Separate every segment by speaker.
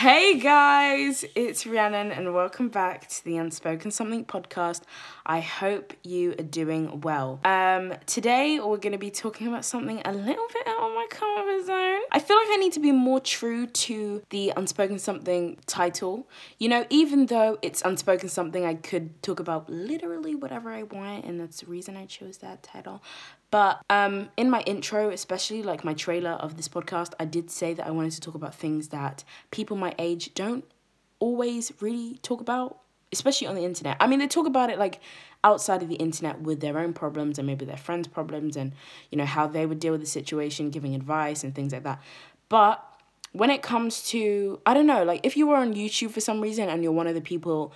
Speaker 1: Hey guys, it's Rhiannon and welcome back to the Unspoken Something podcast. I hope you are doing well. Um, today we're going to be talking about something a little bit out of my comfort zone. I feel like I need to be more true to the Unspoken Something title. You know, even though it's Unspoken Something, I could talk about literally whatever I want, and that's the reason I chose that title. But um, in my intro, especially like my trailer of this podcast, I did say that I wanted to talk about things that people my age don't always really talk about, especially on the internet. I mean, they talk about it like outside of the internet with their own problems and maybe their friends' problems and, you know, how they would deal with the situation, giving advice and things like that. But when it comes to, I don't know, like if you were on YouTube for some reason and you're one of the people,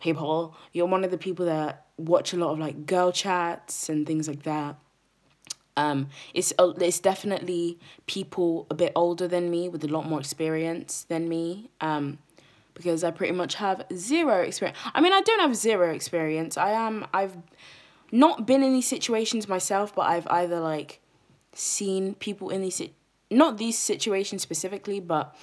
Speaker 1: people, you're one of the people that watch a lot of like girl chats and things like that um, it's uh, it's definitely people a bit older than me with a lot more experience than me. Um, because I pretty much have zero experience. I mean, I don't have zero experience. I am I've not been in these situations myself, but I've either like seen people in these not these situations specifically, but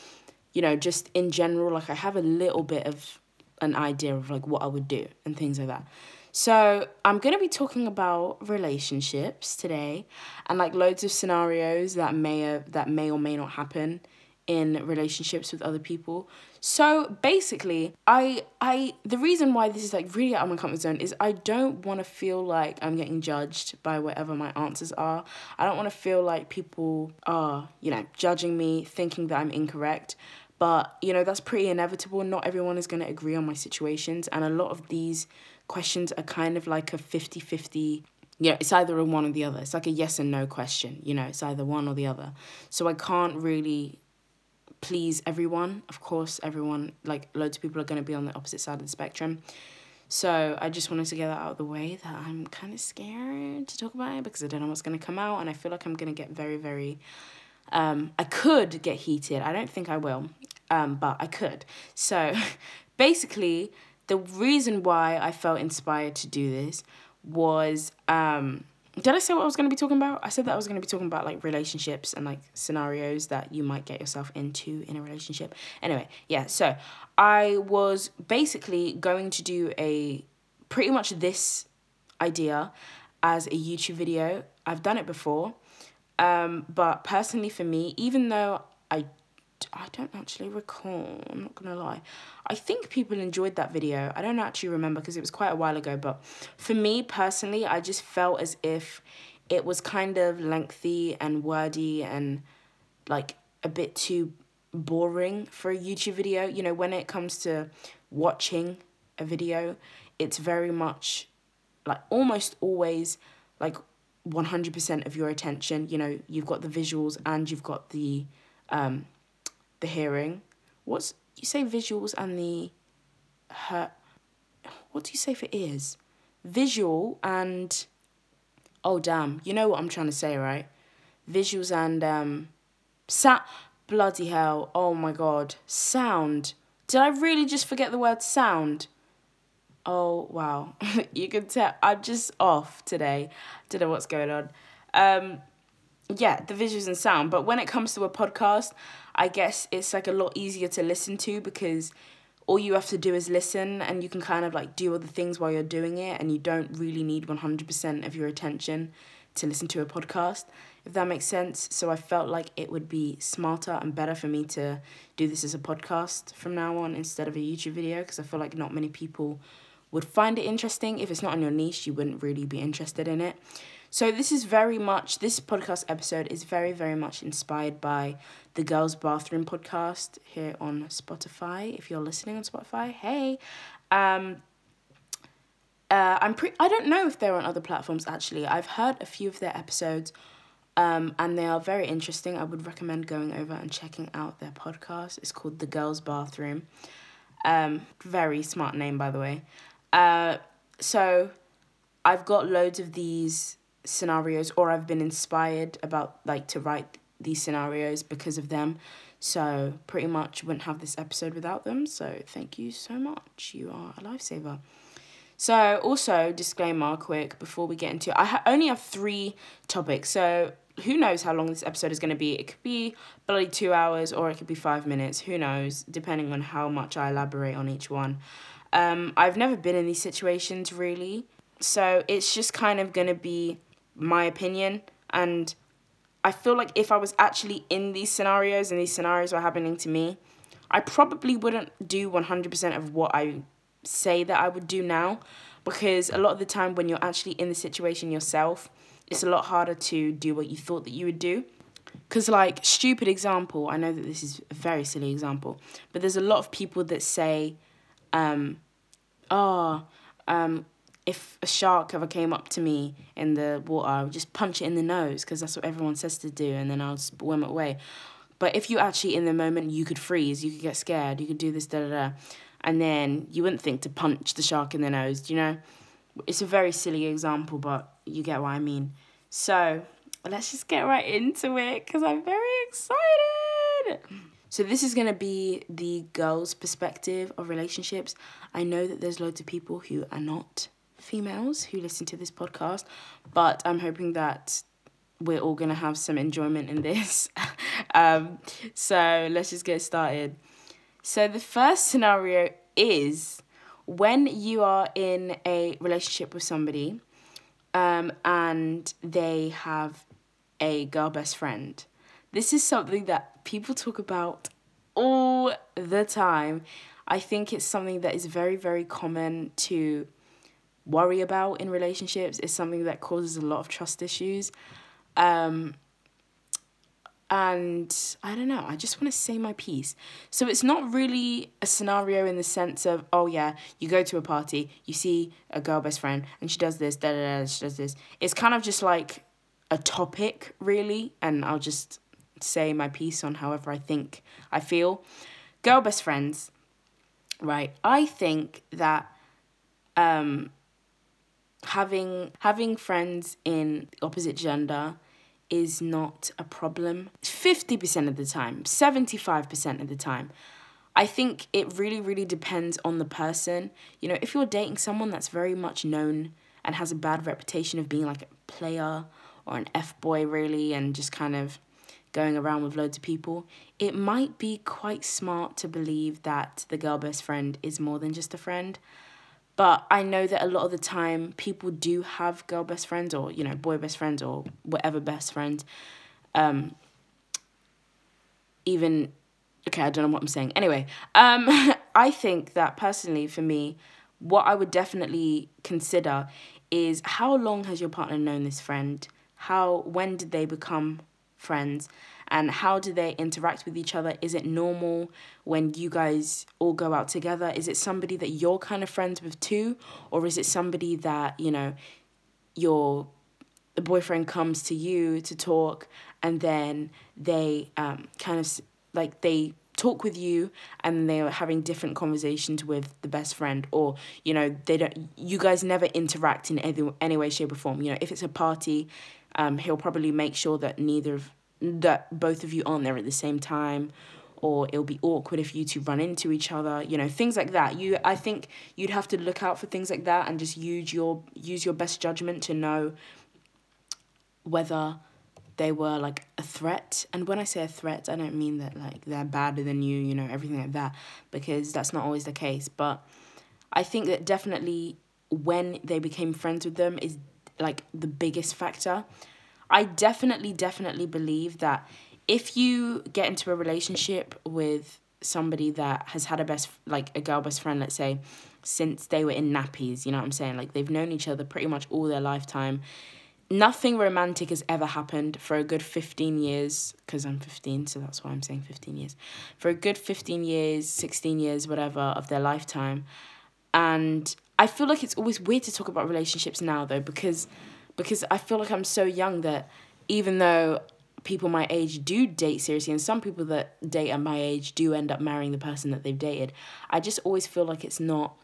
Speaker 1: you know, just in general. Like I have a little bit of an idea of like what I would do and things like that. So, I'm going to be talking about relationships today and like loads of scenarios that may uh, that may or may not happen in relationships with other people. So, basically, I I the reason why this is like really out of my comfort zone is I don't want to feel like I'm getting judged by whatever my answers are. I don't want to feel like people are, you know, judging me, thinking that I'm incorrect. But, you know, that's pretty inevitable. Not everyone is going to agree on my situations. And a lot of these questions are kind of like a 50 50 you know, it's either a one or the other. It's like a yes and no question, you know, it's either one or the other. So I can't really please everyone. Of course, everyone, like loads of people are going to be on the opposite side of the spectrum. So I just wanted to get that out of the way that I'm kind of scared to talk about it because I don't know what's going to come out and I feel like I'm going to get very, very. Um, I could get heated. I don't think I will, um, but I could. So basically, the reason why I felt inspired to do this was um did I say what I was going to be talking about? I said that I was going to be talking about like relationships and like scenarios that you might get yourself into in a relationship. Anyway, yeah, so I was basically going to do a pretty much this idea as a YouTube video. I've done it before. Um, but personally for me, even though I I don't actually recall. I'm not gonna lie. I think people enjoyed that video. I don't actually remember because it was quite a while ago. But for me personally, I just felt as if it was kind of lengthy and wordy and like a bit too boring for a YouTube video. You know, when it comes to watching a video, it's very much like almost always like 100% of your attention. You know, you've got the visuals and you've got the um, the hearing. What's you say visuals and the her what do you say for ears? Visual and oh damn, you know what I'm trying to say, right? Visuals and um sound bloody hell, oh my god. Sound. Did I really just forget the word sound? Oh wow. you can tell I'm just off today. Don't know what's going on. Um yeah, the visuals and sound. But when it comes to a podcast, I guess it's like a lot easier to listen to because all you have to do is listen and you can kind of like do other things while you're doing it and you don't really need 100% of your attention to listen to a podcast if that makes sense so i felt like it would be smarter and better for me to do this as a podcast from now on instead of a youtube video because i feel like not many people would find it interesting if it's not on your niche you wouldn't really be interested in it so this is very much this podcast episode is very very much inspired by the Girls Bathroom podcast here on Spotify. If you're listening on Spotify, hey. Um uh, I'm pre- I don't know if they're on other platforms actually. I've heard a few of their episodes um, and they are very interesting. I would recommend going over and checking out their podcast. It's called The Girls Bathroom. Um, very smart name, by the way. Uh, so I've got loads of these scenarios or I've been inspired about like to write these scenarios because of them. So pretty much wouldn't have this episode without them. So thank you so much. You are a lifesaver. So also disclaimer quick before we get into I ha- only have 3 topics. So who knows how long this episode is going to be. It could be bloody two hours or it could be five minutes. Who knows, depending on how much I elaborate on each one. Um, I've never been in these situations really. So it's just kind of going to be my opinion. And I feel like if I was actually in these scenarios and these scenarios were happening to me, I probably wouldn't do 100% of what I say that I would do now because a lot of the time when you're actually in the situation yourself, it's a lot harder to do what you thought that you would do. Because, like, stupid example, I know that this is a very silly example, but there's a lot of people that say, um, oh, um, if a shark ever came up to me in the water, I would just punch it in the nose because that's what everyone says to do, and then I'll swim away. But if you actually in the moment, you could freeze, you could get scared, you could do this, da da da, and then you wouldn't think to punch the shark in the nose. You know? It's a very silly example, but you get what I mean. So let's just get right into it because I'm very excited. So this is gonna be the girl's perspective of relationships. I know that there's loads of people who are not females who listen to this podcast, but I'm hoping that we're all gonna have some enjoyment in this. um, so let's just get started. So the first scenario is when you are in a relationship with somebody um, and they have a girl best friend. This is something that people talk about all the time. I think it's something that is very, very common to worry about in relationships. is something that causes a lot of trust issues. Um, and I don't know, I just want to say my piece. So it's not really a scenario in the sense of, oh yeah, you go to a party, you see a girl best friend, and she does this, da da da, she does this. It's kind of just like a topic, really, and I'll just say my piece on however I think I feel. Girl best friends, right? I think that um, having having friends in opposite gender is not a problem 50% of the time 75% of the time. I think it really really depends on the person. You know if you're dating someone that's very much known and has a bad reputation of being like a player or an f-boy really and just kind of going around with loads of people it might be quite smart to believe that the girl best friend is more than just a friend but I know that a lot of the time people do have girl best friends or, you know, boy best friends or whatever best friends. Um, even, okay, I don't know what I'm saying. Anyway, um, I think that personally for me, what I would definitely consider is how long has your partner known this friend? How, when did they become friends? And how do they interact with each other? Is it normal when you guys all go out together? Is it somebody that you're kind of friends with too? Or is it somebody that, you know, your the boyfriend comes to you to talk and then they um, kind of like they talk with you and they're having different conversations with the best friend or you know they don't you guys never interact in any, any way shape or form you know if it's a party um, he'll probably make sure that neither of that both of you aren't there at the same time or it'll be awkward if you two run into each other you know things like that. You i think you'd have to look out for things like that and just use your use your best judgment to know whether they were like a threat. And when i say a threat i don't mean that like they're badder than you you know everything like that because that's not always the case. But i think that definitely when they became friends with them is like the biggest factor I definitely, definitely believe that if you get into a relationship with somebody that has had a best, like a girl best friend, let's say, since they were in nappies, you know what I'm saying? Like they've known each other pretty much all their lifetime. Nothing romantic has ever happened for a good 15 years, because I'm 15, so that's why I'm saying 15 years. For a good 15 years, 16 years, whatever, of their lifetime. And I feel like it's always weird to talk about relationships now, though, because because I feel like I'm so young that even though people my age do date seriously and some people that date at my age do end up marrying the person that they've dated, I just always feel like it's not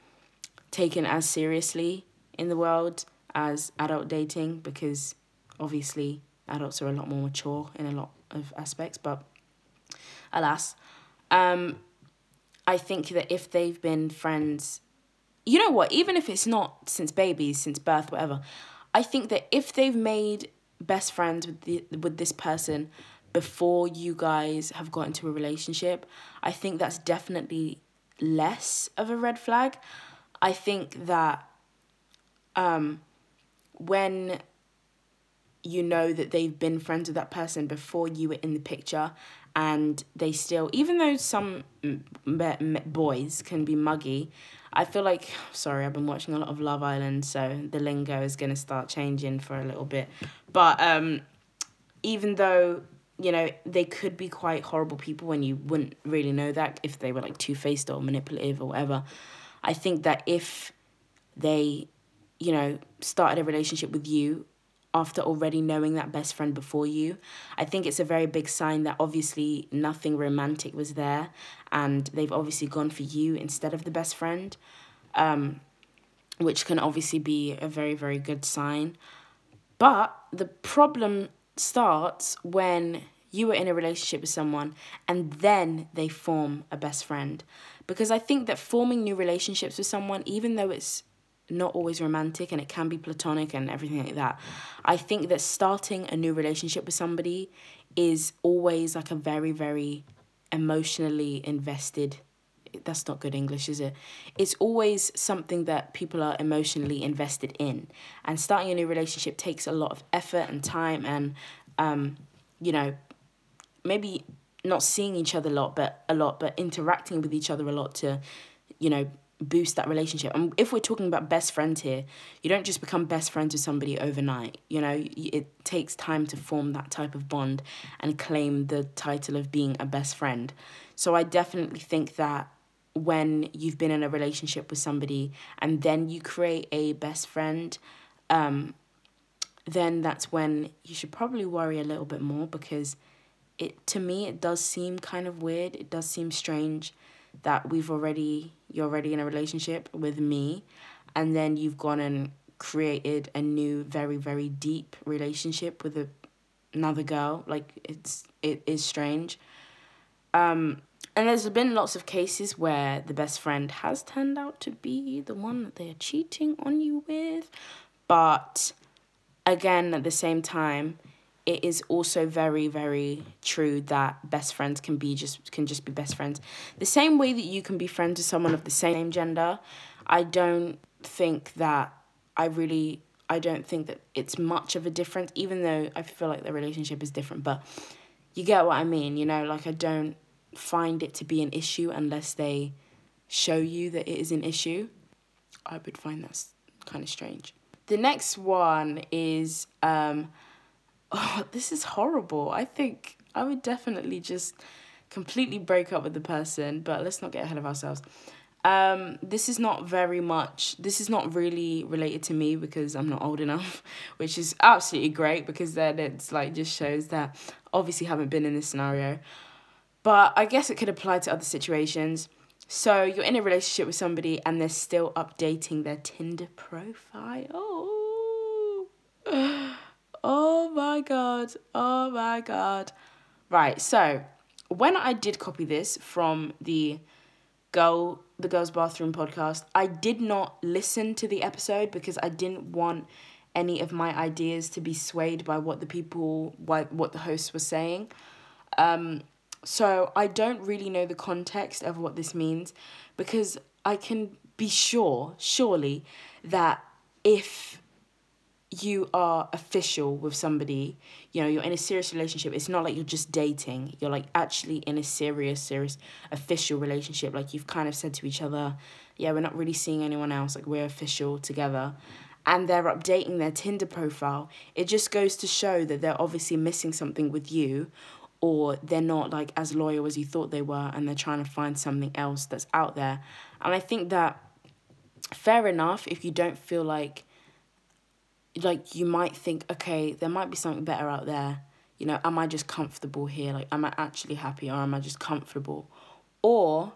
Speaker 1: taken as seriously in the world as adult dating because obviously adults are a lot more mature in a lot of aspects, but alas, um, I think that if they've been friends, you know what, even if it's not since babies, since birth, whatever, I think that if they've made best friends with the with this person before you guys have got into a relationship, I think that's definitely less of a red flag. I think that um, when you know that they've been friends with that person before you were in the picture and they still even though some boys can be muggy i feel like sorry i've been watching a lot of love island so the lingo is going to start changing for a little bit. But um even though you know they could be quite horrible people when you wouldn't really know that if they were like two-faced or manipulative or whatever i think that if they you know started a relationship with you after already knowing that best friend before you. I think it's a very big sign that obviously nothing romantic was there and they've obviously gone for you instead of the best friend, um, which can obviously be a very, very good sign. But the problem starts when you are in a relationship with someone and then they form a best friend. Because I think that forming new relationships with someone, even though it's not always romantic and it can be platonic and everything like that. I think that starting a new relationship with somebody is always like a very, very emotionally invested. That's not good English, is it? It's always something that people are emotionally invested in. And starting a new relationship takes a lot of effort and time and, um, you know, maybe not seeing each other a lot, but a lot, but interacting with each other a lot to, you know, boost that relationship. And if we're talking about best friends here, you don't just become best friends with somebody overnight. You know, it takes time to form that type of bond and claim the title of being a best friend. So I definitely think that when you've been in a relationship with somebody and then you create a best friend, um, then that's when you should probably worry a little bit more because it to me it does seem kind of weird. It does seem strange that we've already you're already in a relationship with me. And then you've gone and created a new very very deep relationship with a, another girl. Like it's it is strange. Um and there's been lots of cases where the best friend has turned out to be the one that they're cheating on you with. But again at the same time it is also very very true that best friends can be just can just be best friends. The same way that you can be friends with someone of the same gender i don't think that i really i don't think that it's much of a difference even though i feel like the relationship is different but you get what i mean you know? Like i don't find it to be an issue unless they show you that it is an issue. I would find that's kind of strange. The next one is um oh, this is horrible. I think I would definitely just completely break up with the person, but let's not get ahead of ourselves. Um, this is not very much, this is not really related to me because I'm not old enough, which is absolutely great because then it's like just shows that obviously haven't been in this scenario. But I guess it could apply to other situations. So you're in a relationship with somebody and they're still updating their Tinder profile. My god. Oh my god. Right, so when I did copy this from the girl the girls bathroom podcast, I did not listen to the episode because I didn't want any of my ideas to be swayed by what the people what what the hosts were saying. Um so I don't really know the context of what this means because I can be sure, surely, that if you are official with somebody, you know, you're in a serious relationship. It's not like you're just dating. You're like actually in a serious, serious, official relationship. Like you've kind of said to each other, yeah, we're not really seeing anyone else. Like we're official together. And they're updating their Tinder profile. It just goes to show that they're obviously missing something with you or they're not like as loyal as you thought they were and they're trying to find something else that's out there. And I think that fair enough if you don't feel like like you might think, okay, there might be something better out there. You know, am I just comfortable here? Like, am I actually happy or am I just comfortable? Or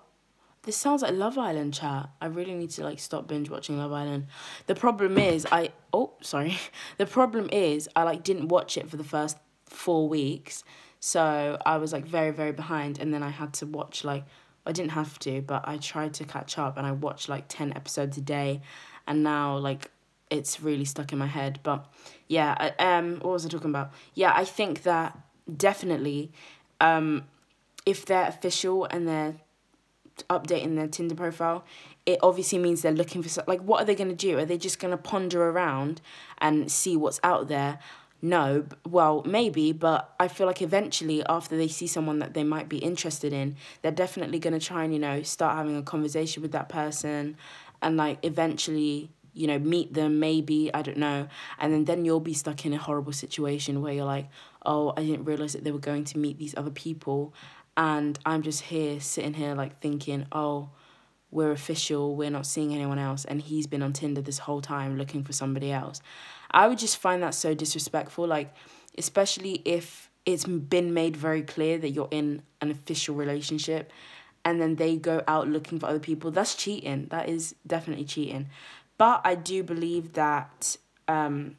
Speaker 1: this sounds like Love Island chat. I really need to like stop binge watching Love Island. The problem is I oh sorry. The problem is I like didn't watch it for the first four weeks. So I was like very, very behind and then I had to watch like I didn't have to, but I tried to catch up and I watched like ten episodes a day and now like it's really stuck in my head. But yeah, I, um, what was I talking about? Yeah, I think that definitely, um, if they're official and they're updating their Tinder profile, it obviously means they're looking for like what are they going to do? Are they just going to ponder around and see what's out there? No, well, maybe, but I feel like eventually, after they see someone that they might be interested in, they're definitely going to try and, you know, start having a conversation with that person and, like, eventually, you know, meet them, maybe, I don't know. And then, then you'll be stuck in a horrible situation where you're like, oh, I didn't realize that they were going to meet these other people. And I'm just here, sitting here, like, thinking, oh, we're official, we're not seeing anyone else. And he's been on Tinder this whole time looking for somebody else. I would just find that so disrespectful, like, especially if it's been made very clear that you're in an official relationship and then they go out looking for other people. That's cheating. That is definitely cheating. But I do believe that um,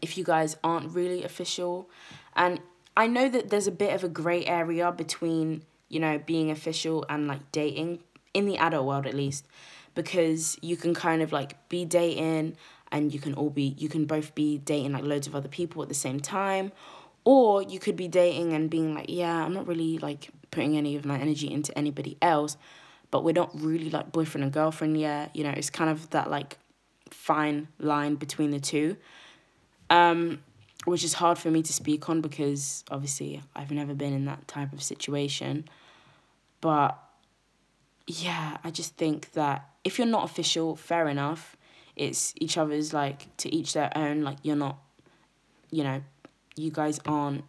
Speaker 1: if you guys aren't really official, and I know that there's a bit of a gray area between, you know, being official and like dating in the adult world at least, because you can kind of like be dating and you can all be you can both be dating like loads of other people at the same time or you could be dating and being like yeah i'm not really like putting any of my energy into anybody else but we're not really like boyfriend and girlfriend yet you know it's kind of that like fine line between the two um which is hard for me to speak on because obviously i've never been in that type of situation but yeah i just think that if you're not official fair enough it's each other's like to each their own like you're not you know you guys aren't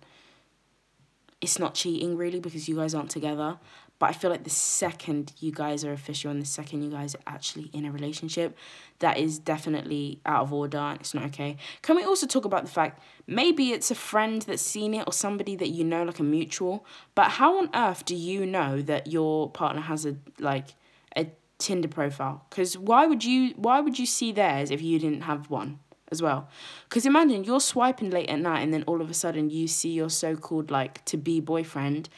Speaker 1: it's not cheating really because you guys aren't together but i feel like the second you guys are official and the second you guys are actually in a relationship that is definitely out of order and it's not okay can we also talk about the fact maybe it's a friend that's seen it or somebody that you know like a mutual but how on earth do you know that your partner has a like a Tinder profile because why would you why would you see theirs if you didn't have one as well? Because imagine you're swiping late at night and then all of a sudden you see your so called like to be boyfriend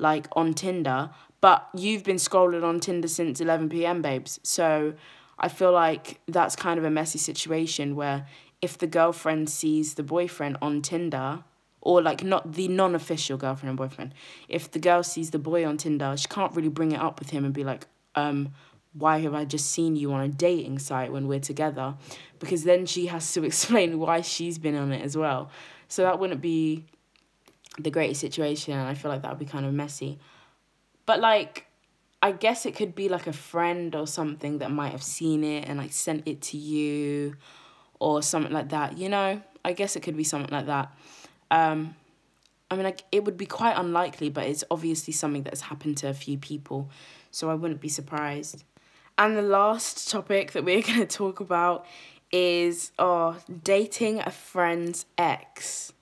Speaker 1: like on Tinder, but you've been scrolling on Tinder since eleven p.m. babes. So I feel like that's kind of a messy situation where if the girlfriend sees the boyfriend on Tinder or like not the non-official girlfriend and boyfriend if the girl sees the boy on tinder she can't really bring it up with him and be like um why have I just seen you on a dating site when we're together? Because then she has to explain why she's been on it as well. So that wouldn't be the greatest situation. And I feel like that would be kind of messy. But like, I guess it could be like a friend or something that might have seen it and like sent it to you or something like that. You know, I guess it could be something like that. Um, I mean, like, it would be quite unlikely, but it's obviously something that's happened to a few people. So I wouldn't be surprised. And the last topic that we're going to talk about is oh, dating a friend's ex.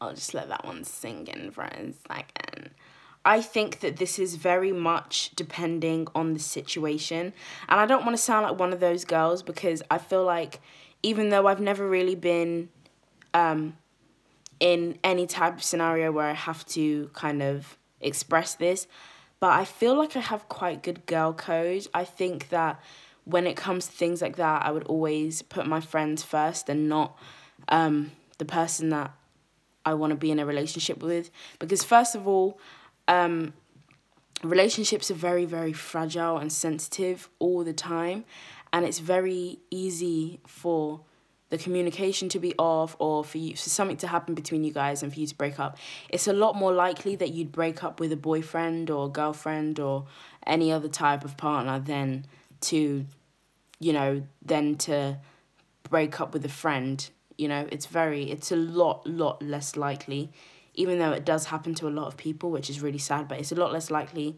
Speaker 1: I'll just let that one sink in for a second. I think that this is very much depending on the situation. And I don't want to sound like one of those girls because I feel like even though I've never really been um, in any type of scenario where I have to kind of express this, but I feel like I have quite good girl code. I think that when it comes to things like that, I would always put my friends first and not um, the person that I want to be in a relationship with. Because, first of all, um, relationships are very, very fragile and sensitive all the time. And it's very easy for the communication to be off or for you for something to happen between you guys and for you to break up it's a lot more likely that you'd break up with a boyfriend or girlfriend or any other type of partner than to you know than to break up with a friend you know it's very it's a lot lot less likely even though it does happen to a lot of people which is really sad but it's a lot less likely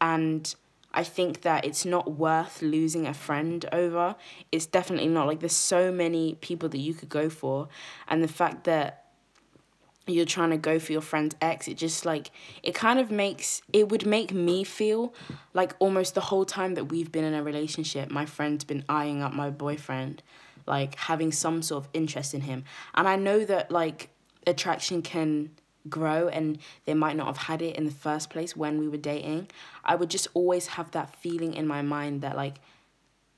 Speaker 1: and I think that it's not worth losing a friend over. It's definitely not. Like, there's so many people that you could go for. And the fact that you're trying to go for your friend's ex, it just like, it kind of makes, it would make me feel like almost the whole time that we've been in a relationship, my friend's been eyeing up my boyfriend, like having some sort of interest in him. And I know that like attraction can grow and they might not have had it in the first place when we were dating, I would just always have that feeling in my mind that like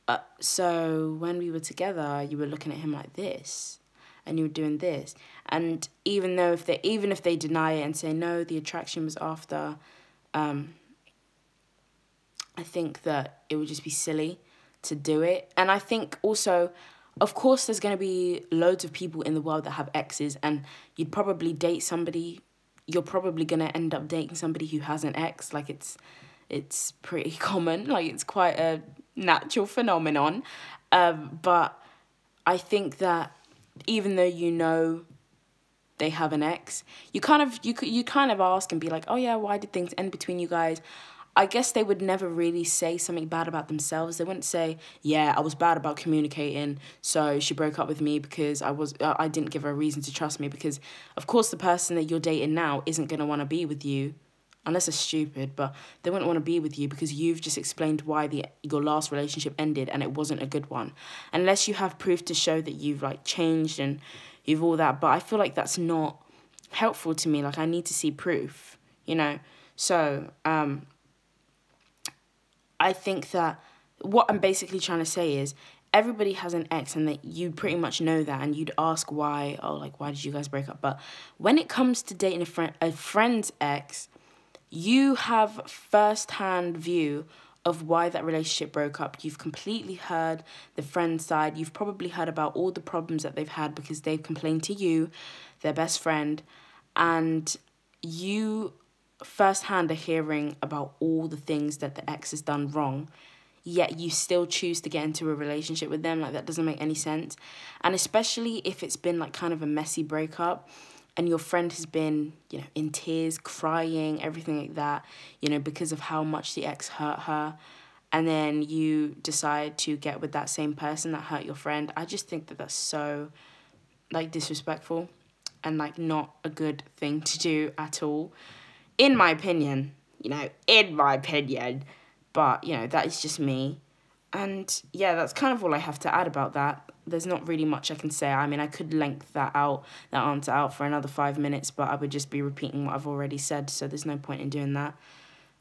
Speaker 1: uh, so when we were together, you were looking at him like this, and you were doing this, and even though if they even if they deny it and say no, the attraction was after, um, I think that it would just be silly to do it, and I think also. Of course, there's going to be loads of people in the world that have exes, and you'd probably date somebody. You're probably going to end up dating somebody who has an ex. Like, it's it's pretty common. Like it's quite a natural phenomenon. Um, but I think that even though you know they have an ex, you kind of you you kind of ask and be like, oh yeah, why did things end between you guys? I guess they would never really say something bad about themselves. They wouldn't say, "Yeah, I was bad about communicating, so she broke up with me because I was I didn't give her a reason to trust me." Because of course, the person that you're dating now isn't gonna want to be with you unless they're stupid, but they wouldn't want to be with you because you've just explained why the your last relationship ended and it wasn't a good one. Unless you have proof to show that you've like changed and you've all that, but I feel like that's not helpful to me. Like I need to see proof, you know. So, um I think that what I'm basically trying to say is everybody has an ex and that you pretty much know that and you'd ask why oh like why did you guys break up but when it comes to dating a friend a friend's ex you have first-hand view of why that relationship broke up. You've completely heard the friend side. You've probably heard about all the problems that they've had because they've complained to you, their best friend, and you firsthand are hearing about all the things that the ex has done wrong. Yet you still choose to get into a relationship with them. Like, that doesn't make any sense. And especially if it's been like kind of a messy breakup and your friend has been, you know, in tears, crying, everything like that, you know, because of how much the ex hurt her, and then you decide to get with that same person that hurt your friend, I just think that that's so, like, disrespectful and, like, not a good thing to do at all. In my opinion, you know, in my opinion. But, you know, that is just me. And yeah, that's kind of all I have to add about that there's not really much I can say. I mean, I could length that out, that answer out for another five minutes, but I would just be repeating what I've already said, so there's no point in doing that.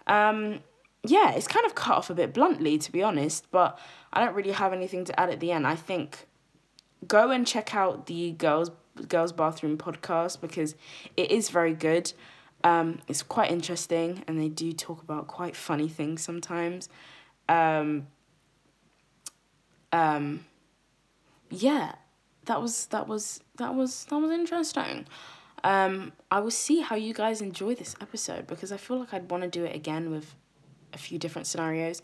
Speaker 1: Um, yeah, it's kind of cut off a bit bluntly, to be honest, but I don't really have anything to add at the end. I think go and check out the girls girls bathroom podcast because it is very good. Um, it's quite interesting, and they do talk about quite funny things sometimes. Um, um, yeah, that was that was that was that was interesting. Um, I will see how you guys enjoy this episode because I feel like I'd want to do it again with a few different scenarios.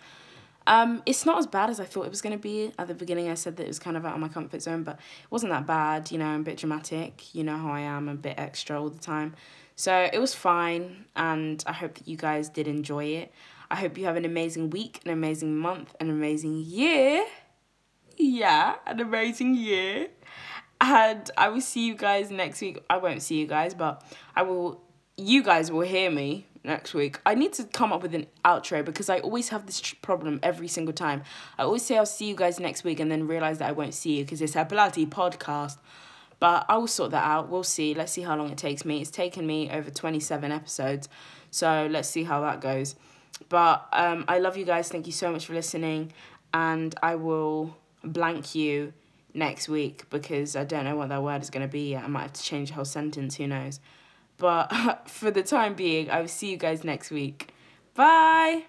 Speaker 1: Um, it's not as bad as I thought it was going to be. At the beginning, I said that it was kind of out of my comfort zone, but it wasn't that bad. You know, I'm a bit dramatic. You know how I am, I'm a bit extra all the time. So it was fine, and I hope that you guys did enjoy it. I hope you have an amazing week, an amazing month, an amazing year yeah, an amazing year. And I will see you guys next week. I won't see you guys, but I will, you guys will hear me next week. I need to come up with an outro because I always have this problem every single time. I always say I'll see you guys next week and then realize that I won't see you because it's a bloody podcast. But I will sort that out. We'll see. Let's see how long it takes me. It's taken me over 27 episodes. So let's see how that goes. But um, I love you guys. Thank you so much for listening. And I will blank you next week because I don't know what that word is going to be yet. I might have to change the whole sentence, who knows. But for the time being, I will see you guys next week. Bye!